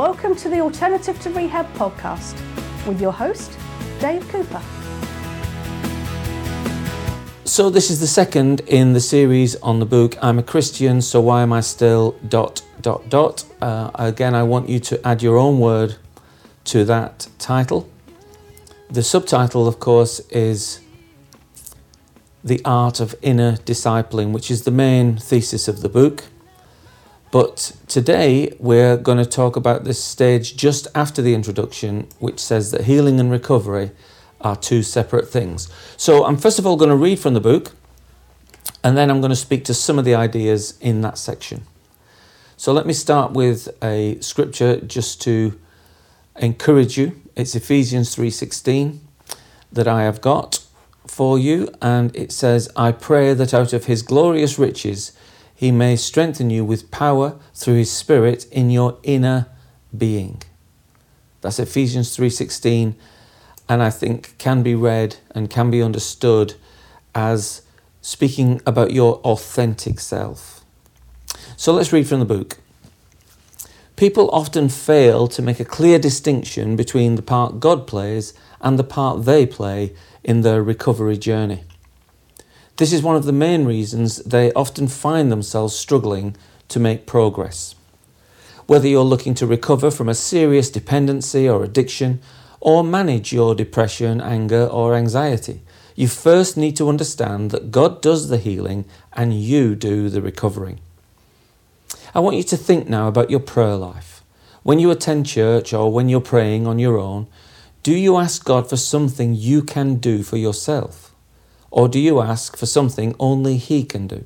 Welcome to the Alternative to Rehab podcast with your host, Dave Cooper. So, this is the second in the series on the book I'm a Christian, so why am I still dot dot dot? Uh, again, I want you to add your own word to that title. The subtitle, of course, is The Art of Inner Discipling, which is the main thesis of the book. But today we're going to talk about this stage just after the introduction, which says that healing and recovery are two separate things. So I'm first of all going to read from the book, and then I'm going to speak to some of the ideas in that section. So let me start with a scripture just to encourage you. It's Ephesians 3:16 that I have got for you and it says I pray that out of his glorious riches he may strengthen you with power through his spirit in your inner being. That's Ephesians 3:16 and I think can be read and can be understood as speaking about your authentic self. So let's read from the book. People often fail to make a clear distinction between the part God plays and the part they play in their recovery journey. This is one of the main reasons they often find themselves struggling to make progress. Whether you're looking to recover from a serious dependency or addiction, or manage your depression, anger, or anxiety, you first need to understand that God does the healing and you do the recovering. I want you to think now about your prayer life. When you attend church or when you're praying on your own, do you ask God for something you can do for yourself? Or do you ask for something only He can do?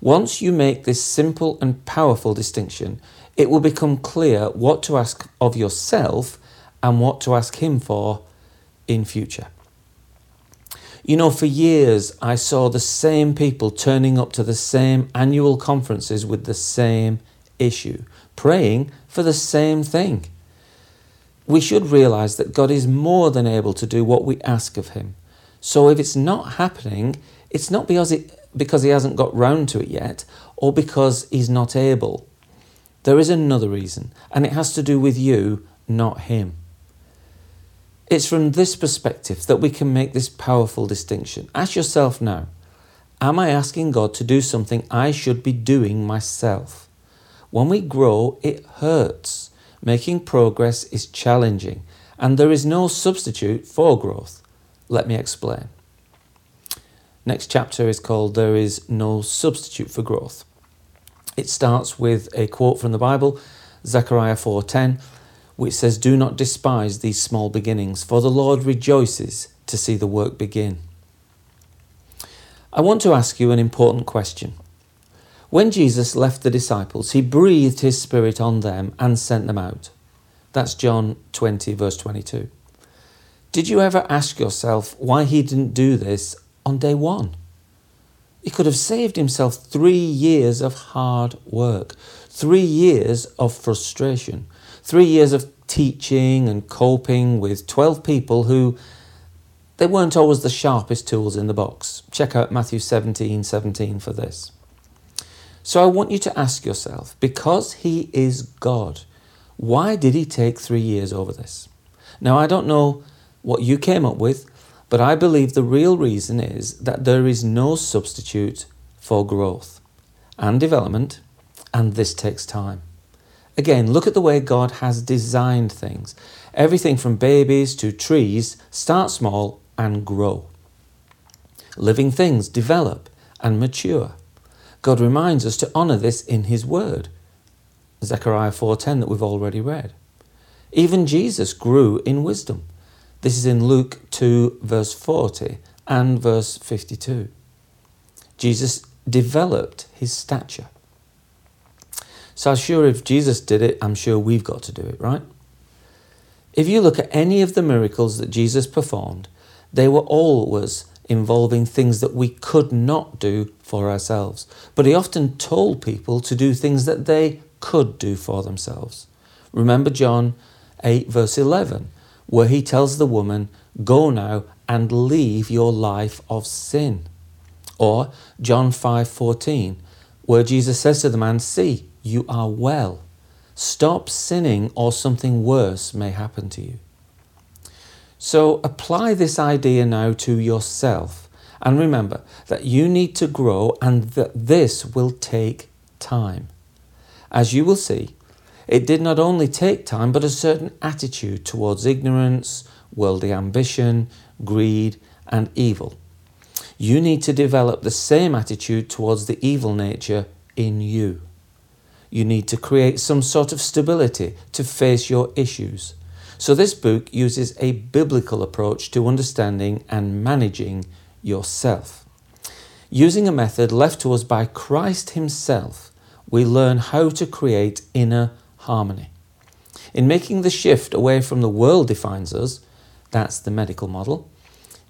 Once you make this simple and powerful distinction, it will become clear what to ask of yourself and what to ask Him for in future. You know, for years I saw the same people turning up to the same annual conferences with the same issue, praying for the same thing. We should realize that God is more than able to do what we ask of Him. So if it's not happening, it's not because it because he hasn't got round to it yet or because he's not able. There is another reason, and it has to do with you, not him. It's from this perspective that we can make this powerful distinction. Ask yourself now Am I asking God to do something I should be doing myself? When we grow, it hurts. Making progress is challenging, and there is no substitute for growth. Let me explain. Next chapter is called There is No Substitute for Growth. It starts with a quote from the Bible, Zechariah 4:10, which says, "Do not despise these small beginnings, for the Lord rejoices to see the work begin." I want to ask you an important question. When Jesus left the disciples, he breathed his spirit on them and sent them out. That's John 20 verse 22. Did you ever ask yourself why he didn't do this on day one? He could have saved himself three years of hard work, three years of frustration, three years of teaching and coping with 12 people who they weren't always the sharpest tools in the box. Check out Matthew 17 17 for this. So I want you to ask yourself because he is God, why did he take three years over this? Now, I don't know what you came up with, but I believe the real reason is that there is no substitute for growth and development, and this takes time. Again, look at the way God has designed things. Everything from babies to trees start small and grow. Living things develop and mature. God reminds us to honour this in His Word. Zechariah 4:10 that we've already read. Even Jesus grew in wisdom. This is in Luke 2, verse 40 and verse 52. Jesus developed his stature. So I'm sure if Jesus did it, I'm sure we've got to do it, right? If you look at any of the miracles that Jesus performed, they were always involving things that we could not do for ourselves. But he often told people to do things that they could do for themselves. Remember John 8, verse 11 where he tells the woman, Go now and leave your life of sin. Or John 5:14, where Jesus says to the man, See, you are well. Stop sinning, or something worse may happen to you. So apply this idea now to yourself. And remember that you need to grow and that this will take time. As you will see, it did not only take time, but a certain attitude towards ignorance, worldly ambition, greed, and evil. You need to develop the same attitude towards the evil nature in you. You need to create some sort of stability to face your issues. So, this book uses a biblical approach to understanding and managing yourself. Using a method left to us by Christ Himself, we learn how to create inner harmony. In making the shift away from the world defines us, that's the medical model,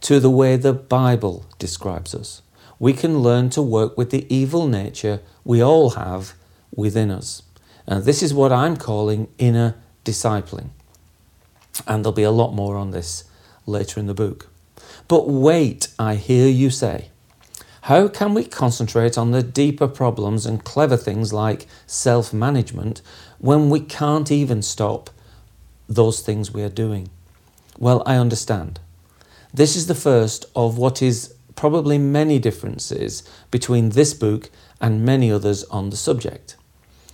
to the way the Bible describes us, we can learn to work with the evil nature we all have within us. And this is what I'm calling inner discipling. And there'll be a lot more on this later in the book. But wait, I hear you say. How can we concentrate on the deeper problems and clever things like self management when we can't even stop those things we are doing? Well, I understand. This is the first of what is probably many differences between this book and many others on the subject.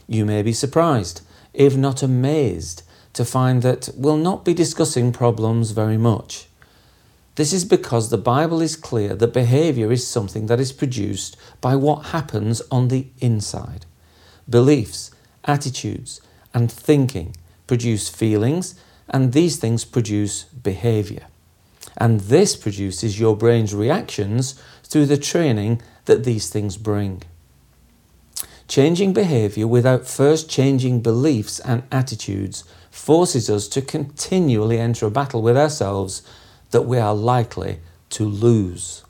You may be surprised, if not amazed, to find that we'll not be discussing problems very much. This is because the Bible is clear that behavior is something that is produced by what happens on the inside. Beliefs, attitudes, and thinking produce feelings, and these things produce behavior. And this produces your brain's reactions through the training that these things bring. Changing behavior without first changing beliefs and attitudes forces us to continually enter a battle with ourselves that we are likely to lose.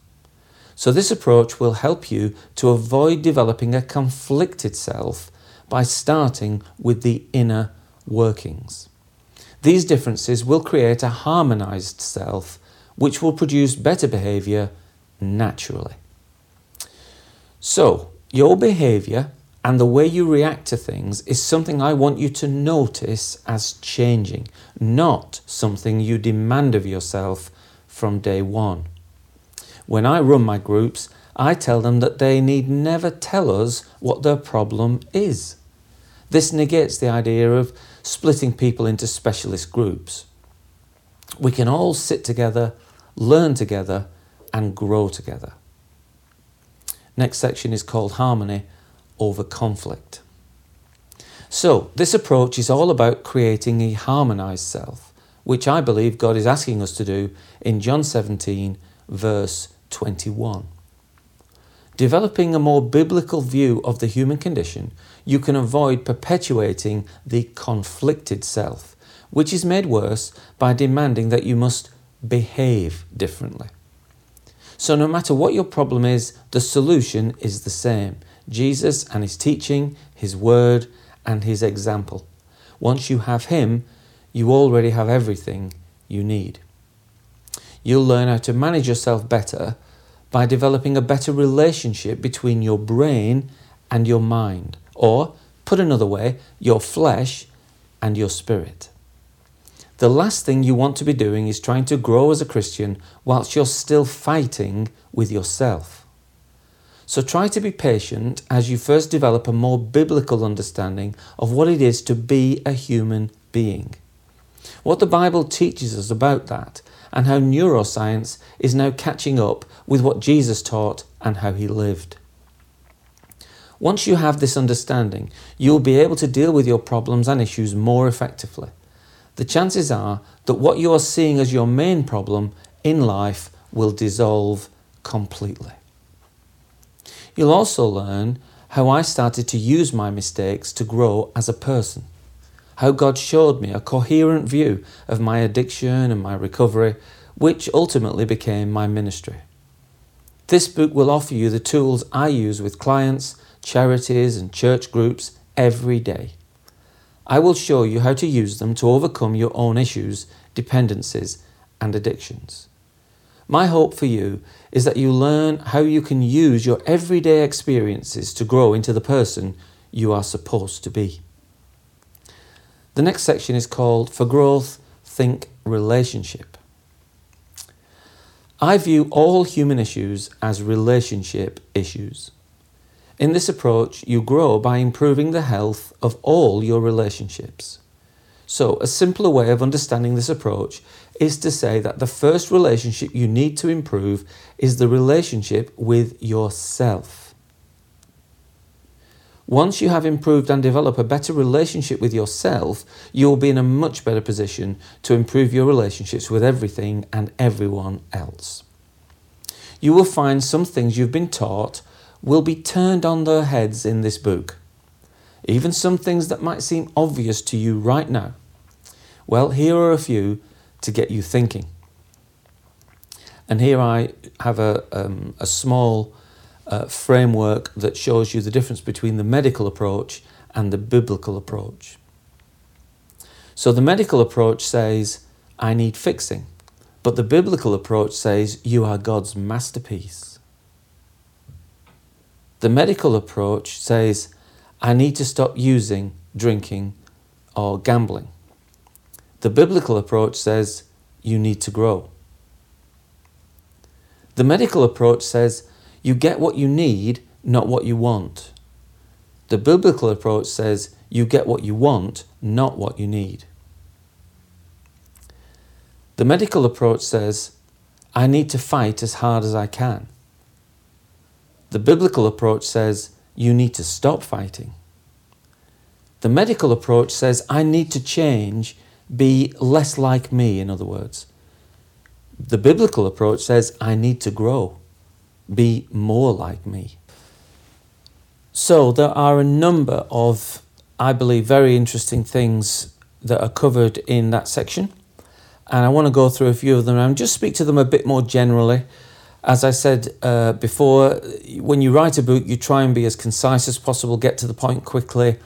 So, this approach will help you to avoid developing a conflicted self by starting with the inner workings. These differences will create a harmonized self which will produce better behavior naturally. So, your behavior and the way you react to things is something I want you to notice as changing, not something you demand of yourself from day one. When I run my groups, I tell them that they need never tell us what their problem is. This negates the idea of splitting people into specialist groups. We can all sit together, learn together, and grow together. Next section is called Harmony over conflict. So, this approach is all about creating a harmonized self, which I believe God is asking us to do in John 17, verse 21. Developing a more biblical view of the human condition, you can avoid perpetuating the conflicted self, which is made worse by demanding that you must behave differently. So, no matter what your problem is, the solution is the same Jesus and his teaching, his word, and his example. Once you have him, you already have everything you need. You'll learn how to manage yourself better by developing a better relationship between your brain and your mind, or, put another way, your flesh and your spirit. The last thing you want to be doing is trying to grow as a Christian whilst you're still fighting with yourself. So try to be patient as you first develop a more biblical understanding of what it is to be a human being. What the Bible teaches us about that, and how neuroscience is now catching up with what Jesus taught and how he lived. Once you have this understanding, you'll be able to deal with your problems and issues more effectively. The chances are that what you are seeing as your main problem in life will dissolve completely. You'll also learn how I started to use my mistakes to grow as a person, how God showed me a coherent view of my addiction and my recovery, which ultimately became my ministry. This book will offer you the tools I use with clients, charities, and church groups every day. I will show you how to use them to overcome your own issues, dependencies, and addictions. My hope for you is that you learn how you can use your everyday experiences to grow into the person you are supposed to be. The next section is called For Growth, Think Relationship. I view all human issues as relationship issues. In this approach, you grow by improving the health of all your relationships. So, a simpler way of understanding this approach is to say that the first relationship you need to improve is the relationship with yourself. Once you have improved and developed a better relationship with yourself, you will be in a much better position to improve your relationships with everything and everyone else. You will find some things you've been taught will be turned on their heads in this book. Even some things that might seem obvious to you right now. Well, here are a few to get you thinking. And here I have a, um, a small uh, framework that shows you the difference between the medical approach and the biblical approach. So the medical approach says, I need fixing. But the biblical approach says, you are God's masterpiece. The medical approach says, I need to stop using, drinking, or gambling. The biblical approach says, you need to grow. The medical approach says, you get what you need, not what you want. The biblical approach says you get what you want, not what you need. The medical approach says I need to fight as hard as I can. The biblical approach says you need to stop fighting. The medical approach says I need to change, be less like me, in other words. The biblical approach says I need to grow be more like me. So, there are a number of, I believe, very interesting things that are covered in that section. And I want to go through a few of them and just speak to them a bit more generally. As I said uh, before, when you write a book, you try and be as concise as possible, get to the point quickly.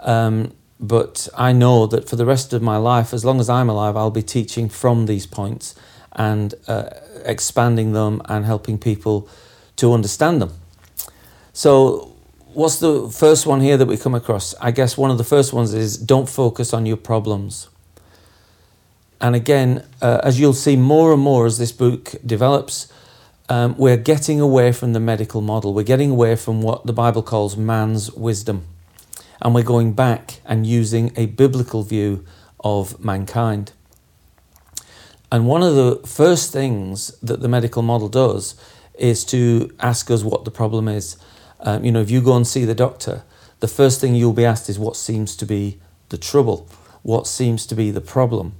Um, but I know that for the rest of my life, as long as I'm alive, I'll be teaching from these points and uh, expanding them and helping people to understand them. So, what's the first one here that we come across? I guess one of the first ones is don't focus on your problems. And again, uh, as you'll see more and more as this book develops, um, we're getting away from the medical model. We're getting away from what the Bible calls man's wisdom. And we're going back and using a biblical view of mankind. And one of the first things that the medical model does is to ask us what the problem is. Um, you know, if you go and see the doctor, the first thing you'll be asked is what seems to be the trouble, what seems to be the problem.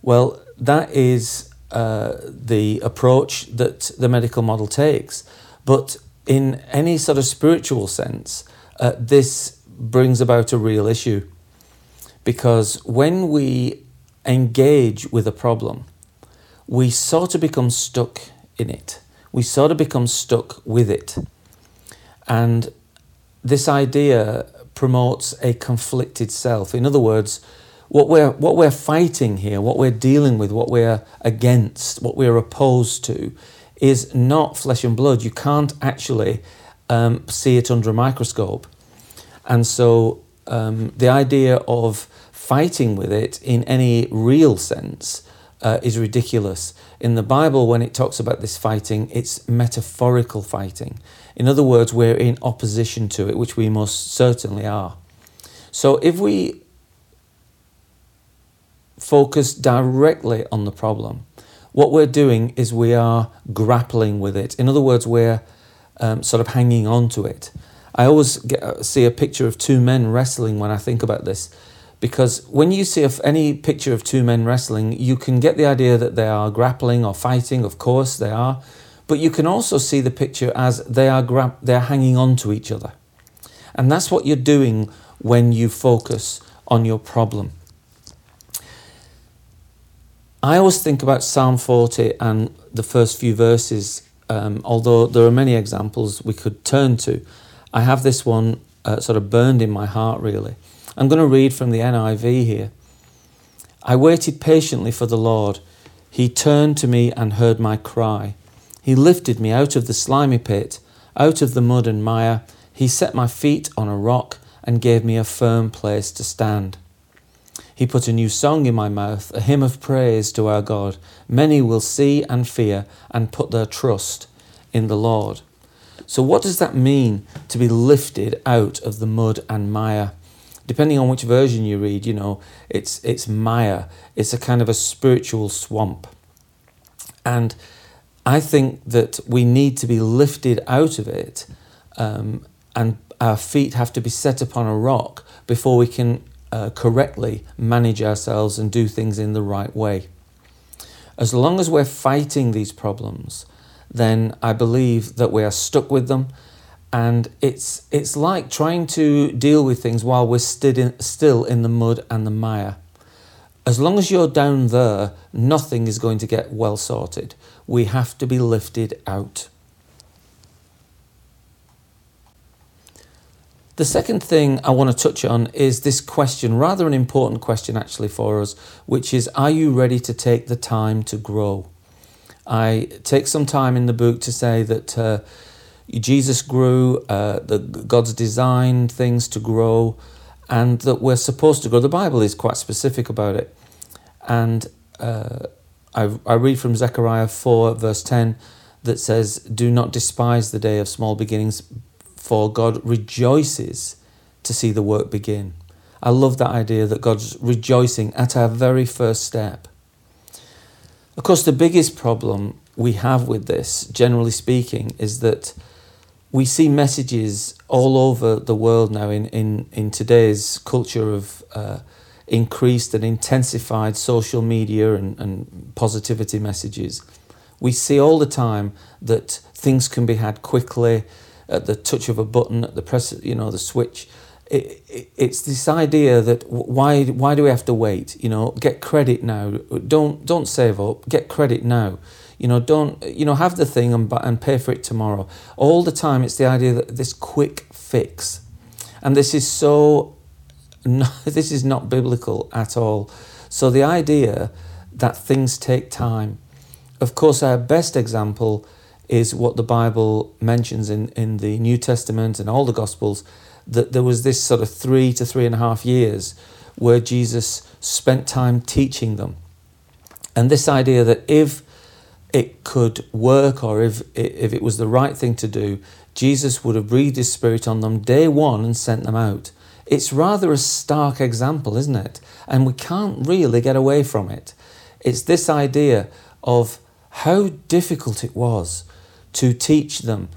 Well, that is uh, the approach that the medical model takes. But in any sort of spiritual sense, uh, this brings about a real issue. Because when we engage with a problem, we sort of become stuck in it. We sort of become stuck with it. And this idea promotes a conflicted self. In other words, what we're, what we're fighting here, what we're dealing with, what we're against, what we're opposed to, is not flesh and blood. You can't actually um, see it under a microscope. And so um, the idea of fighting with it in any real sense uh, is ridiculous. In the Bible, when it talks about this fighting, it's metaphorical fighting. In other words, we're in opposition to it, which we most certainly are. So if we focus directly on the problem, what we're doing is we are grappling with it. In other words, we're um, sort of hanging on to it. I always get, uh, see a picture of two men wrestling when I think about this because when you see any picture of two men wrestling, you can get the idea that they are grappling or fighting. Of course, they are, but you can also see the picture as they are gra- they are hanging on to each other, and that's what you're doing when you focus on your problem. I always think about Psalm 40 and the first few verses, um, although there are many examples we could turn to. I have this one uh, sort of burned in my heart, really. I'm going to read from the NIV here. I waited patiently for the Lord. He turned to me and heard my cry. He lifted me out of the slimy pit, out of the mud and mire. He set my feet on a rock and gave me a firm place to stand. He put a new song in my mouth, a hymn of praise to our God. Many will see and fear and put their trust in the Lord. So, what does that mean to be lifted out of the mud and mire? Depending on which version you read, you know, it's, it's mire. It's a kind of a spiritual swamp. And I think that we need to be lifted out of it um, and our feet have to be set upon a rock before we can uh, correctly manage ourselves and do things in the right way. As long as we're fighting these problems, then I believe that we are stuck with them. And it's, it's like trying to deal with things while we're still in, still in the mud and the mire. As long as you're down there, nothing is going to get well sorted. We have to be lifted out. The second thing I want to touch on is this question, rather an important question actually for us, which is Are you ready to take the time to grow? I take some time in the book to say that uh, Jesus grew, uh, that God's designed things to grow, and that we're supposed to grow. The Bible is quite specific about it. And uh, I, I read from Zechariah 4, verse 10, that says, Do not despise the day of small beginnings for God rejoices to see the work begin. I love that idea that God's rejoicing at our very first step. Of course, the biggest problem we have with this, generally speaking, is that we see messages all over the world now in, in, in today's culture of uh, increased and intensified social media and, and positivity messages. We see all the time that things can be had quickly, at the touch of a button, at the press, you know, the switch. It, it, it's this idea that why why do we have to wait? You know, get credit now. Don't don't save up. Get credit now. You know, don't you know have the thing and and pay for it tomorrow. All the time, it's the idea that this quick fix, and this is so. No, this is not biblical at all. So the idea that things take time. Of course, our best example is what the Bible mentions in, in the New Testament and all the Gospels that there was this sort of three to three and a half years where Jesus spent time teaching them. And this idea that if it could work or if, if it was the right thing to do, Jesus would have breathed his spirit on them day one and sent them out. It's rather a stark example, isn't it? And we can't really get away from it. It's this idea of how difficult it was to teach them.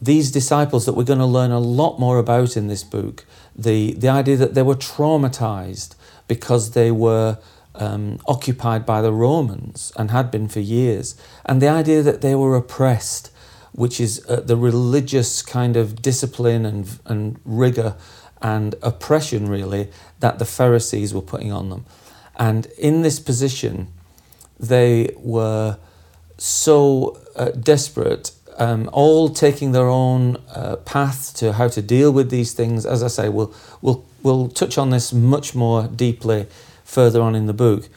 These disciples that we're going to learn a lot more about in this book, the, the idea that they were traumatized because they were um, occupied by the Romans and had been for years, and the idea that they were oppressed, which is uh, the religious kind of discipline and, and rigor and oppression, really, that the Pharisees were putting on them. And in this position, they were so uh, desperate um, all taking their own uh, path to how to deal with these things. As I say, we'll, we'll, we'll touch on this much more deeply further on in the book.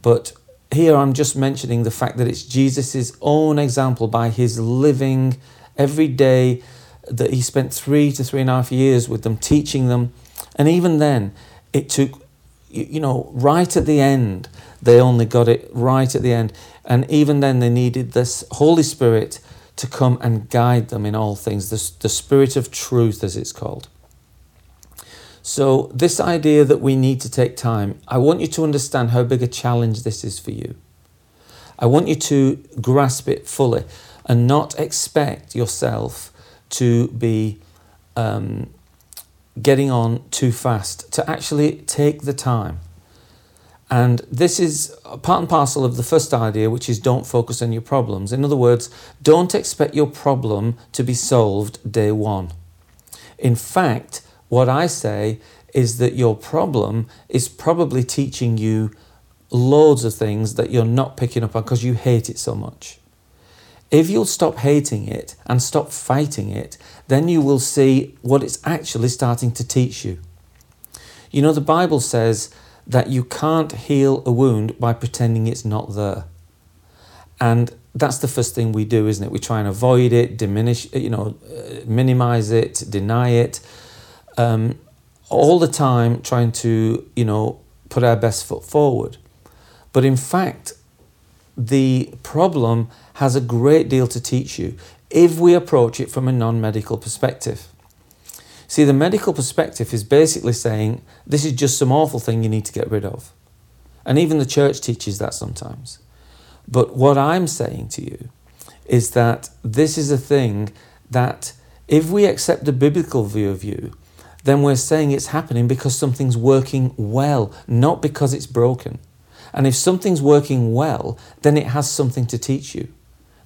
But here I'm just mentioning the fact that it's Jesus' own example by his living every day that he spent three to three and a half years with them, teaching them. And even then, it took, you know, right at the end, they only got it right at the end. And even then, they needed this Holy Spirit to come and guide them in all things, the, the Spirit of truth, as it's called. So, this idea that we need to take time, I want you to understand how big a challenge this is for you. I want you to grasp it fully and not expect yourself to be um, getting on too fast, to actually take the time and this is part and parcel of the first idea, which is don't focus on your problems. In other words, don't expect your problem to be solved day one. In fact, what I say is that your problem is probably teaching you loads of things that you're not picking up on because you hate it so much. If you'll stop hating it and stop fighting it, then you will see what it's actually starting to teach you. You know, the Bible says that you can't heal a wound by pretending it's not there. And that's the first thing we do, isn't it? We try and avoid it, diminish, you know, uh, minimize it, deny it, um, all the time trying to, you know, put our best foot forward. But in fact, the problem has a great deal to teach you if we approach it from a non medical perspective. See, the medical perspective is basically saying this is just some awful thing you need to get rid of. And even the church teaches that sometimes. But what I'm saying to you is that this is a thing that if we accept the biblical view of you, then we're saying it's happening because something's working well, not because it's broken. And if something's working well, then it has something to teach you.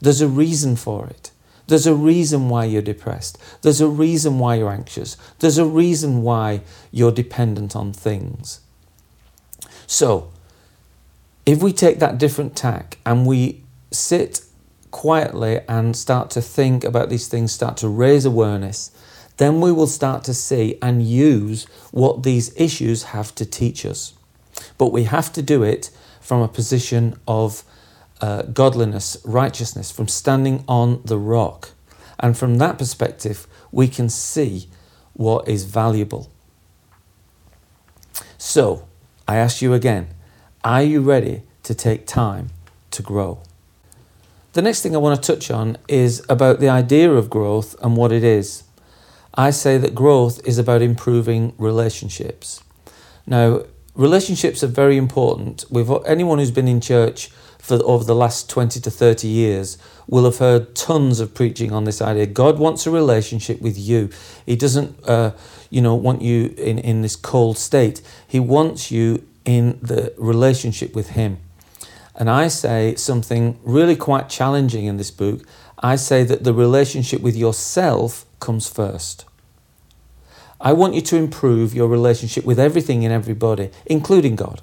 There's a reason for it. There's a reason why you're depressed. There's a reason why you're anxious. There's a reason why you're dependent on things. So, if we take that different tack and we sit quietly and start to think about these things, start to raise awareness, then we will start to see and use what these issues have to teach us. But we have to do it from a position of uh, godliness, righteousness, from standing on the rock. And from that perspective, we can see what is valuable. So, I ask you again are you ready to take time to grow? The next thing I want to touch on is about the idea of growth and what it is. I say that growth is about improving relationships. Now, relationships are very important. With anyone who's been in church for over the last 20 to 30 years will have heard tons of preaching on this idea. God wants a relationship with you. He doesn't, uh, you know, want you in, in this cold state. He wants you in the relationship with Him. And I say something really quite challenging in this book. I say that the relationship with yourself comes first. I want you to improve your relationship with everything and everybody, including God.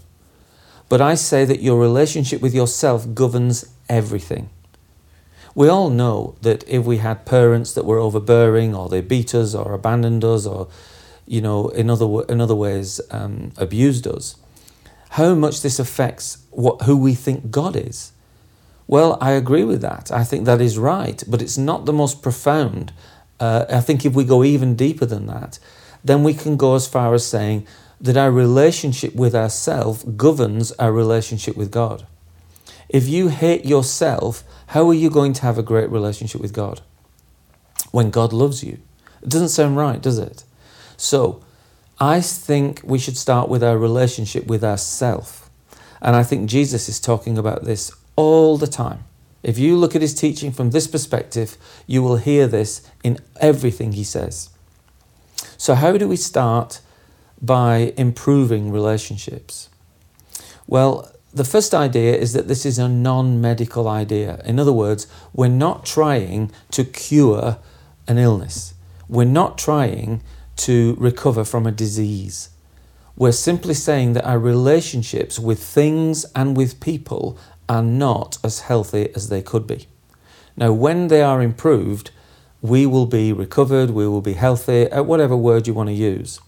But I say that your relationship with yourself governs everything. We all know that if we had parents that were overbearing or they beat us or abandoned us or, you know, in other, in other ways um, abused us, how much this affects what, who we think God is. Well, I agree with that. I think that is right, but it's not the most profound. Uh, I think if we go even deeper than that, then we can go as far as saying that our relationship with ourself governs our relationship with God. If you hate yourself, how are you going to have a great relationship with God? When God loves you. It doesn't sound right, does it? So, I think we should start with our relationship with ourself. And I think Jesus is talking about this all the time. If you look at his teaching from this perspective, you will hear this in everything he says. So, how do we start by improving relationships? Well, the first idea is that this is a non medical idea. In other words, we're not trying to cure an illness, we're not trying to recover from a disease. We're simply saying that our relationships with things and with people are not as healthy as they could be. Now, when they are improved, we will be recovered, we will be healthy, at whatever word you want to use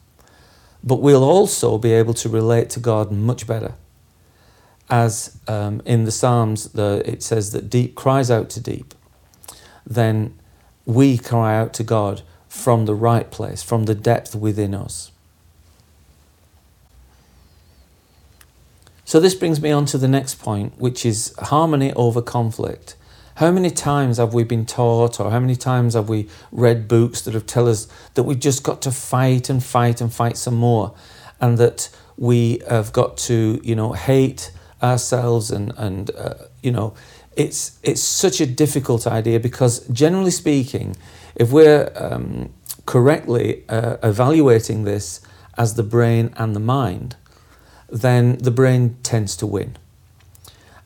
but we'll also be able to relate to God much better. As um, in the Psalms, the, it says that deep cries out to deep, then we cry out to God from the right place, from the depth within us. So, this brings me on to the next point, which is harmony over conflict. How many times have we been taught, or how many times have we read books that have tell us that we've just got to fight and fight and fight some more, and that we have got to, you know, hate ourselves and and uh, you know, it's it's such a difficult idea because generally speaking, if we're um, correctly uh, evaluating this as the brain and the mind, then the brain tends to win.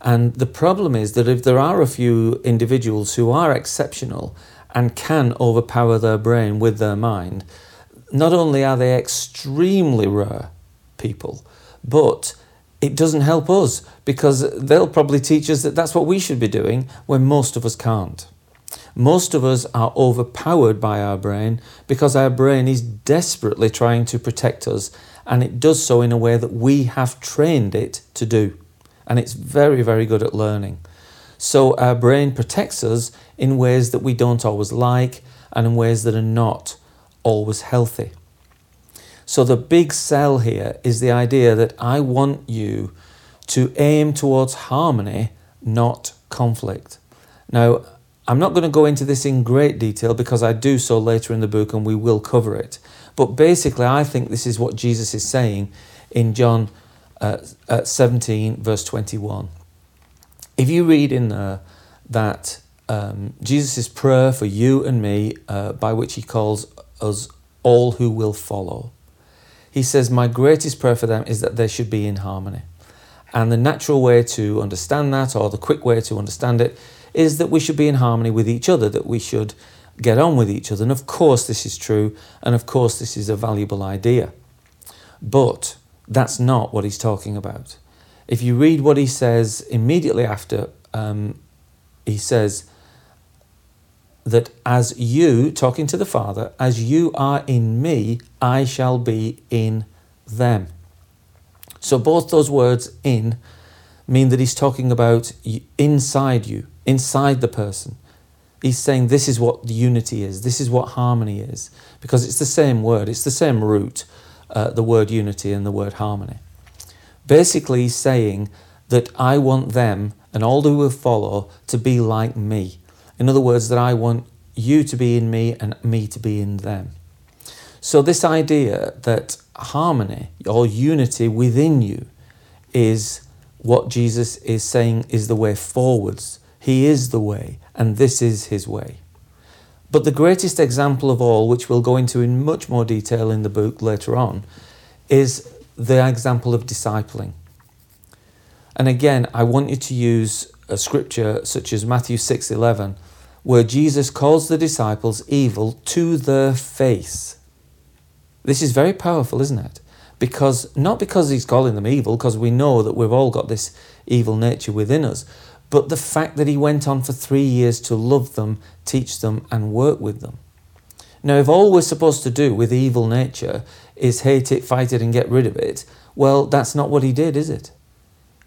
And the problem is that if there are a few individuals who are exceptional and can overpower their brain with their mind, not only are they extremely rare people, but it doesn't help us because they'll probably teach us that that's what we should be doing when most of us can't. Most of us are overpowered by our brain because our brain is desperately trying to protect us and it does so in a way that we have trained it to do and it's very, very good at learning. So our brain protects us in ways that we don't always like and in ways that are not always healthy. So the big sell here is the idea that I want you to aim towards harmony, not conflict. Now, I'm not going to go into this in great detail because I do so later in the book and we will cover it. But basically, I think this is what Jesus is saying in John uh, uh, 17, verse 21. If you read in there that um, Jesus' prayer for you and me, uh, by which he calls us all who will follow, he says, My greatest prayer for them is that they should be in harmony. And the natural way to understand that, or the quick way to understand it, is that we should be in harmony with each other, that we should get on with each other. And of course, this is true, and of course, this is a valuable idea. But that's not what he's talking about. If you read what he says immediately after, um, he says that as you, talking to the Father, as you are in me, I shall be in them. So both those words in mean that he's talking about inside you, inside the person. He's saying this is what unity is, this is what harmony is, because it's the same word, it's the same root, uh, the word unity and the word harmony. Basically, he's saying that I want them and all who will follow to be like me. In other words, that I want you to be in me and me to be in them. So, this idea that harmony or unity within you is what Jesus is saying is the way forwards. He is the way, and this is his way. But the greatest example of all, which we'll go into in much more detail in the book later on, is the example of discipling. And again, I want you to use a scripture such as Matthew 6:11 where Jesus calls the disciples evil to their face. This is very powerful, isn't it? Because not because he's calling them evil, because we know that we've all got this evil nature within us, but the fact that he went on for three years to love them, teach them, and work with them. Now, if all we're supposed to do with evil nature is hate it, fight it, and get rid of it, well, that's not what he did, is it?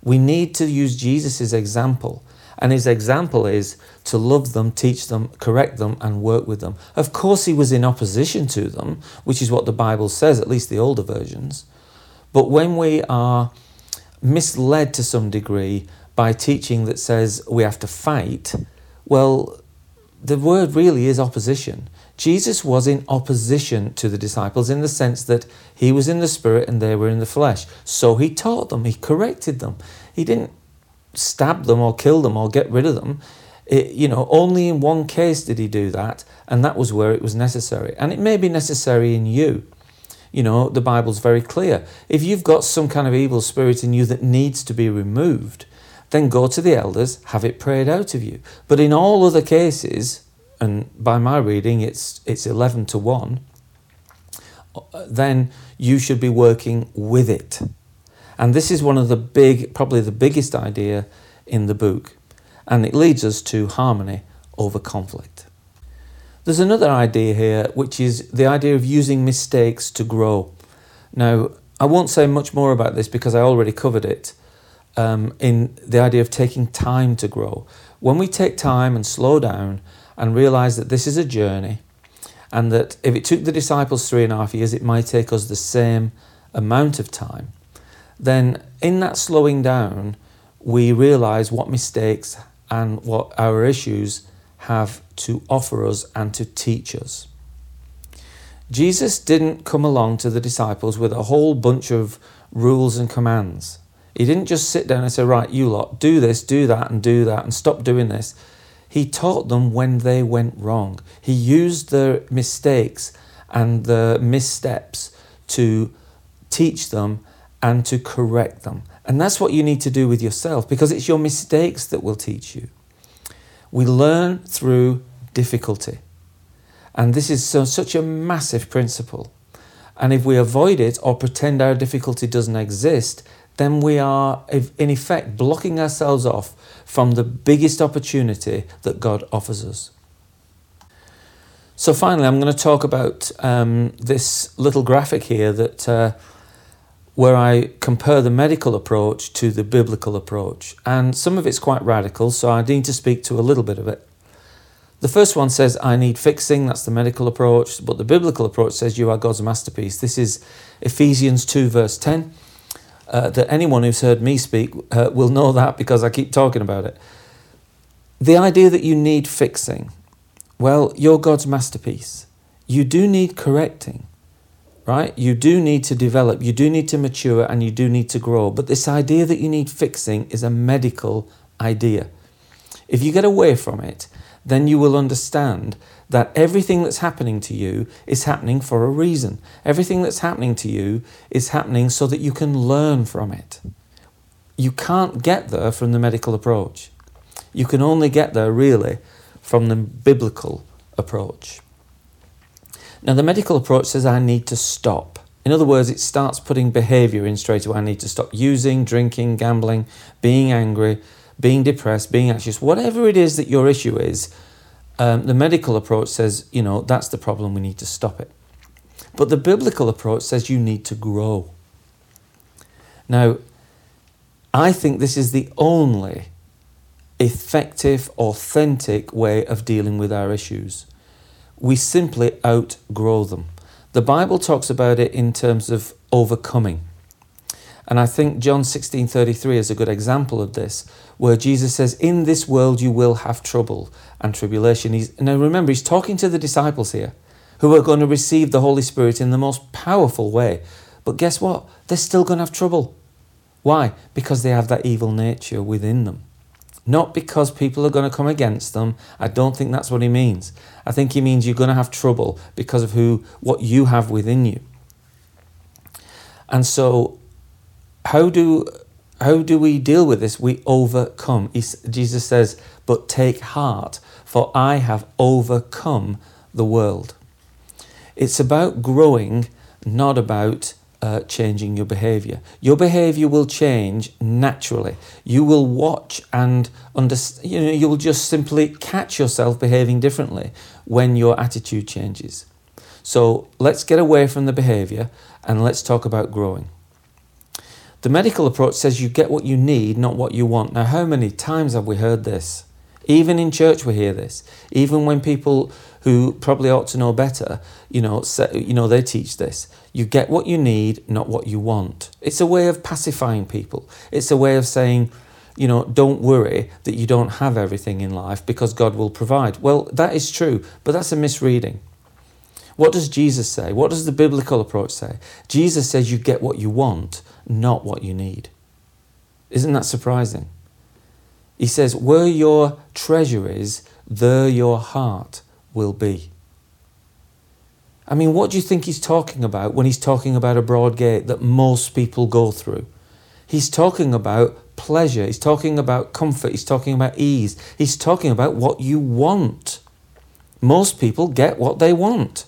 We need to use Jesus' example and his example is to love them, teach them, correct them, and work with them. Of course, he was in opposition to them, which is what the Bible says, at least the older versions. But when we are misled to some degree by teaching that says we have to fight, well, the word really is opposition. Jesus was in opposition to the disciples in the sense that he was in the spirit and they were in the flesh. So he taught them, he corrected them. He didn't stab them or kill them or get rid of them. It, you know, only in one case did he do that, and that was where it was necessary. And it may be necessary in you. You know, the Bible's very clear. If you've got some kind of evil spirit in you that needs to be removed, then go to the elders, have it prayed out of you. But in all other cases, and by my reading, it's it's eleven to one. Then you should be working with it. And this is one of the big, probably the biggest idea in the book. And it leads us to harmony over conflict. There's another idea here, which is the idea of using mistakes to grow. Now, I won't say much more about this because I already covered it um, in the idea of taking time to grow. When we take time and slow down and realize that this is a journey, and that if it took the disciples three and a half years, it might take us the same amount of time, then in that slowing down, we realize what mistakes and what our issues have to offer us and to teach us. Jesus didn't come along to the disciples with a whole bunch of rules and commands. He didn't just sit down and say, Right, you lot, do this, do that, and do that, and stop doing this. He taught them when they went wrong. He used their mistakes and the missteps to teach them and to correct them. And that's what you need to do with yourself because it's your mistakes that will teach you. We learn through difficulty. And this is so, such a massive principle. And if we avoid it or pretend our difficulty doesn't exist, then we are, in effect, blocking ourselves off from the biggest opportunity that God offers us. So, finally, I'm going to talk about um, this little graphic here that. Uh, where I compare the medical approach to the biblical approach. And some of it's quite radical, so I need to speak to a little bit of it. The first one says, I need fixing, that's the medical approach, but the biblical approach says, You are God's masterpiece. This is Ephesians 2, verse 10. Uh, that anyone who's heard me speak uh, will know that because I keep talking about it. The idea that you need fixing, well, you're God's masterpiece. You do need correcting, right? You do need to develop, you do need to mature, and you do need to grow. But this idea that you need fixing is a medical idea. If you get away from it, then you will understand that everything that's happening to you is happening for a reason. Everything that's happening to you is happening so that you can learn from it. You can't get there from the medical approach. You can only get there really from the biblical approach. Now, the medical approach says I need to stop. In other words, it starts putting behavior in straight away. I need to stop using, drinking, gambling, being angry, being depressed, being anxious, whatever it is that your issue is, um, the medical approach says, you know, that's the problem, we need to stop it. But the biblical approach says you need to grow. Now, I think this is the only effective, authentic way of dealing with our issues. We simply outgrow them. The Bible talks about it in terms of overcoming. And I think John 16:33 is a good example of this, where Jesus says, "In this world you will have trouble and tribulation." He's, now remember, he's talking to the disciples here, who are going to receive the Holy Spirit in the most powerful way. But guess what? They're still going to have trouble. Why? Because they have that evil nature within them. Not because people are going to come against them. I don't think that's what he means. I think he means you're going to have trouble because of who what you have within you. And so how do how do we deal with this? We overcome. Jesus says, "But take heart, for I have overcome the world." It's about growing, not about uh, changing your behavior. Your behavior will change naturally. You will watch and understand. You know, you will just simply catch yourself behaving differently when your attitude changes. So let's get away from the behavior and let's talk about growing. The medical approach says you get what you need, not what you want. Now, how many times have we heard this? Even in church, we hear this. Even when people who probably ought to know better, you know, say, you know, they teach this. You get what you need, not what you want. It's a way of pacifying people. It's a way of saying, you know, don't worry that you don't have everything in life because God will provide. Well, that is true, but that's a misreading. What does Jesus say? What does the biblical approach say? Jesus says you get what you want, not what you need. Isn't that surprising? He says, Where your treasure is, there your heart will be. I mean, what do you think he's talking about when he's talking about a broad gate that most people go through? He's talking about pleasure, he's talking about comfort, he's talking about ease, he's talking about what you want. Most people get what they want.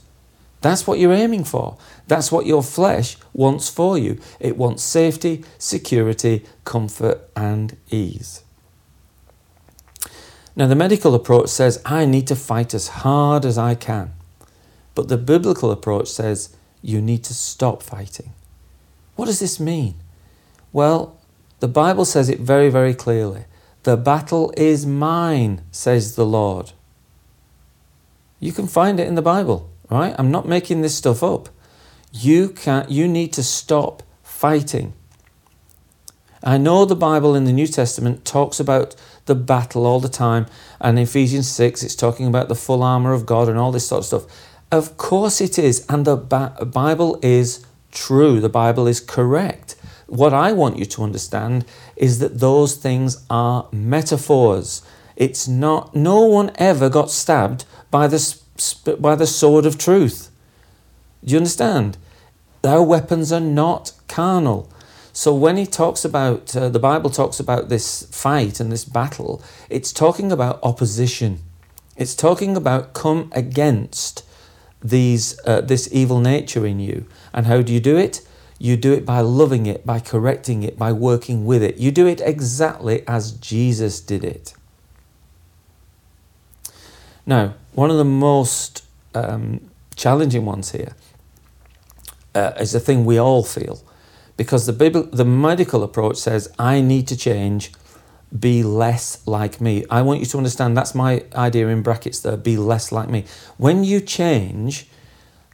That's what you're aiming for. That's what your flesh wants for you. It wants safety, security, comfort, and ease. Now, the medical approach says, I need to fight as hard as I can. But the biblical approach says, you need to stop fighting. What does this mean? Well, the Bible says it very, very clearly. The battle is mine, says the Lord. You can find it in the Bible right? I'm not making this stuff up. You can not you need to stop fighting. I know the Bible in the New Testament talks about the battle all the time, and Ephesians 6 it's talking about the full armor of God and all this sort of stuff. Of course it is, and the Bible is true, the Bible is correct. What I want you to understand is that those things are metaphors. It's not, no one ever got stabbed by the by the sword of truth. Do you understand? Our weapons are not carnal. So when he talks about, uh, the Bible talks about this fight and this battle, it's talking about opposition. It's talking about come against these, uh, this evil nature in you. And how do you do it? You do it by loving it, by correcting it, by working with it. You do it exactly as Jesus did it. Now, one of the most um, challenging ones here uh, is the thing we all feel, because the the medical approach says I need to change be less like me. I want you to understand that's my idea in brackets there be less like me. When you change,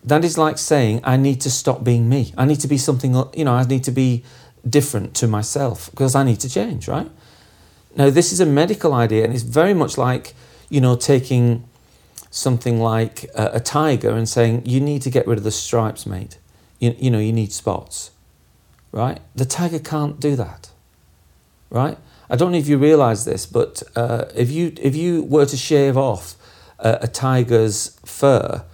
that is like saying, I need to stop being me. I need to be something, you know, I need to be different to myself because I need to change, right? Now, this is a medical idea and it's very much like, you know, taking something like a, a tiger and saying, you need to get rid of the stripes, mate. You, you know, you need spots, right? The tiger can't do that, right? I don't know if you realize this, but uh, if you if you were to shave off a, a tiger's fur,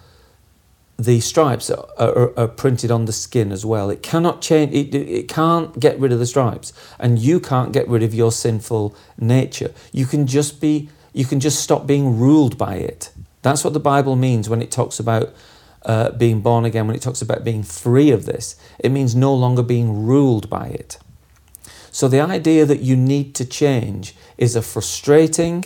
the stripes are, are, are, printed on the skin as well. It cannot change. It, it can't get rid of the stripes, and you can't get rid of your sinful nature. You can just be. You can just stop being ruled by it. That's what the Bible means when it talks about uh, being born again. When it talks about being free of this, it means no longer being ruled by it. So the idea that you need to change is a frustrating,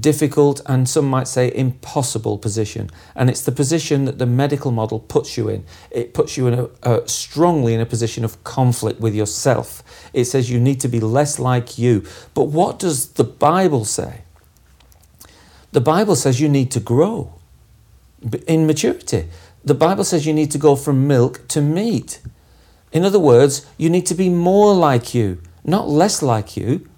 difficult, and some might say impossible position. And it's the position that the medical model puts you in. It puts you in a, strongly in a position of conflict with yourself. It says you need to be less like you. But what does the Bible say? The Bible says you need to grow in maturity. The Bible says you need to go from milk to meat. In other words, you need to be more like you not less like you.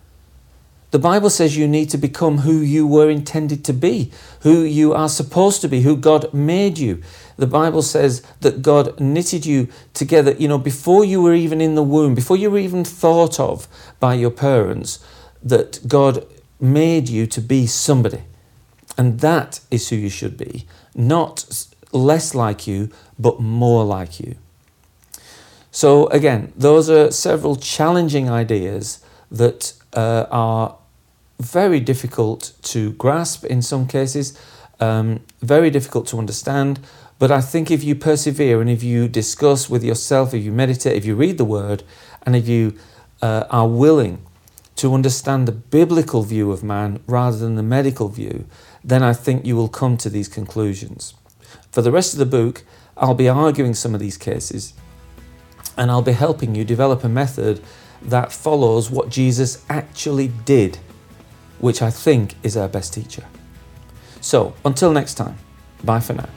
The Bible says you need to become who you were intended to be, who you are supposed to be, who God made you. The Bible says that God knitted you together, you know, before you were even in the womb, before you were even thought of by your parents, that God made you to be somebody. And that is who you should be, not less like you, but more like you. So, again, those are several challenging ideas that uh, are very difficult to grasp in some cases, um, very difficult to understand. But I think if you persevere and if you discuss with yourself, if you meditate, if you read the word, and if you uh, are willing to understand the biblical view of man rather than the medical view, then I think you will come to these conclusions. For the rest of the book, I'll be arguing some of these cases and I'll be helping you develop a method that follows what Jesus actually did, which I think is our best teacher. So, until next time, bye for now.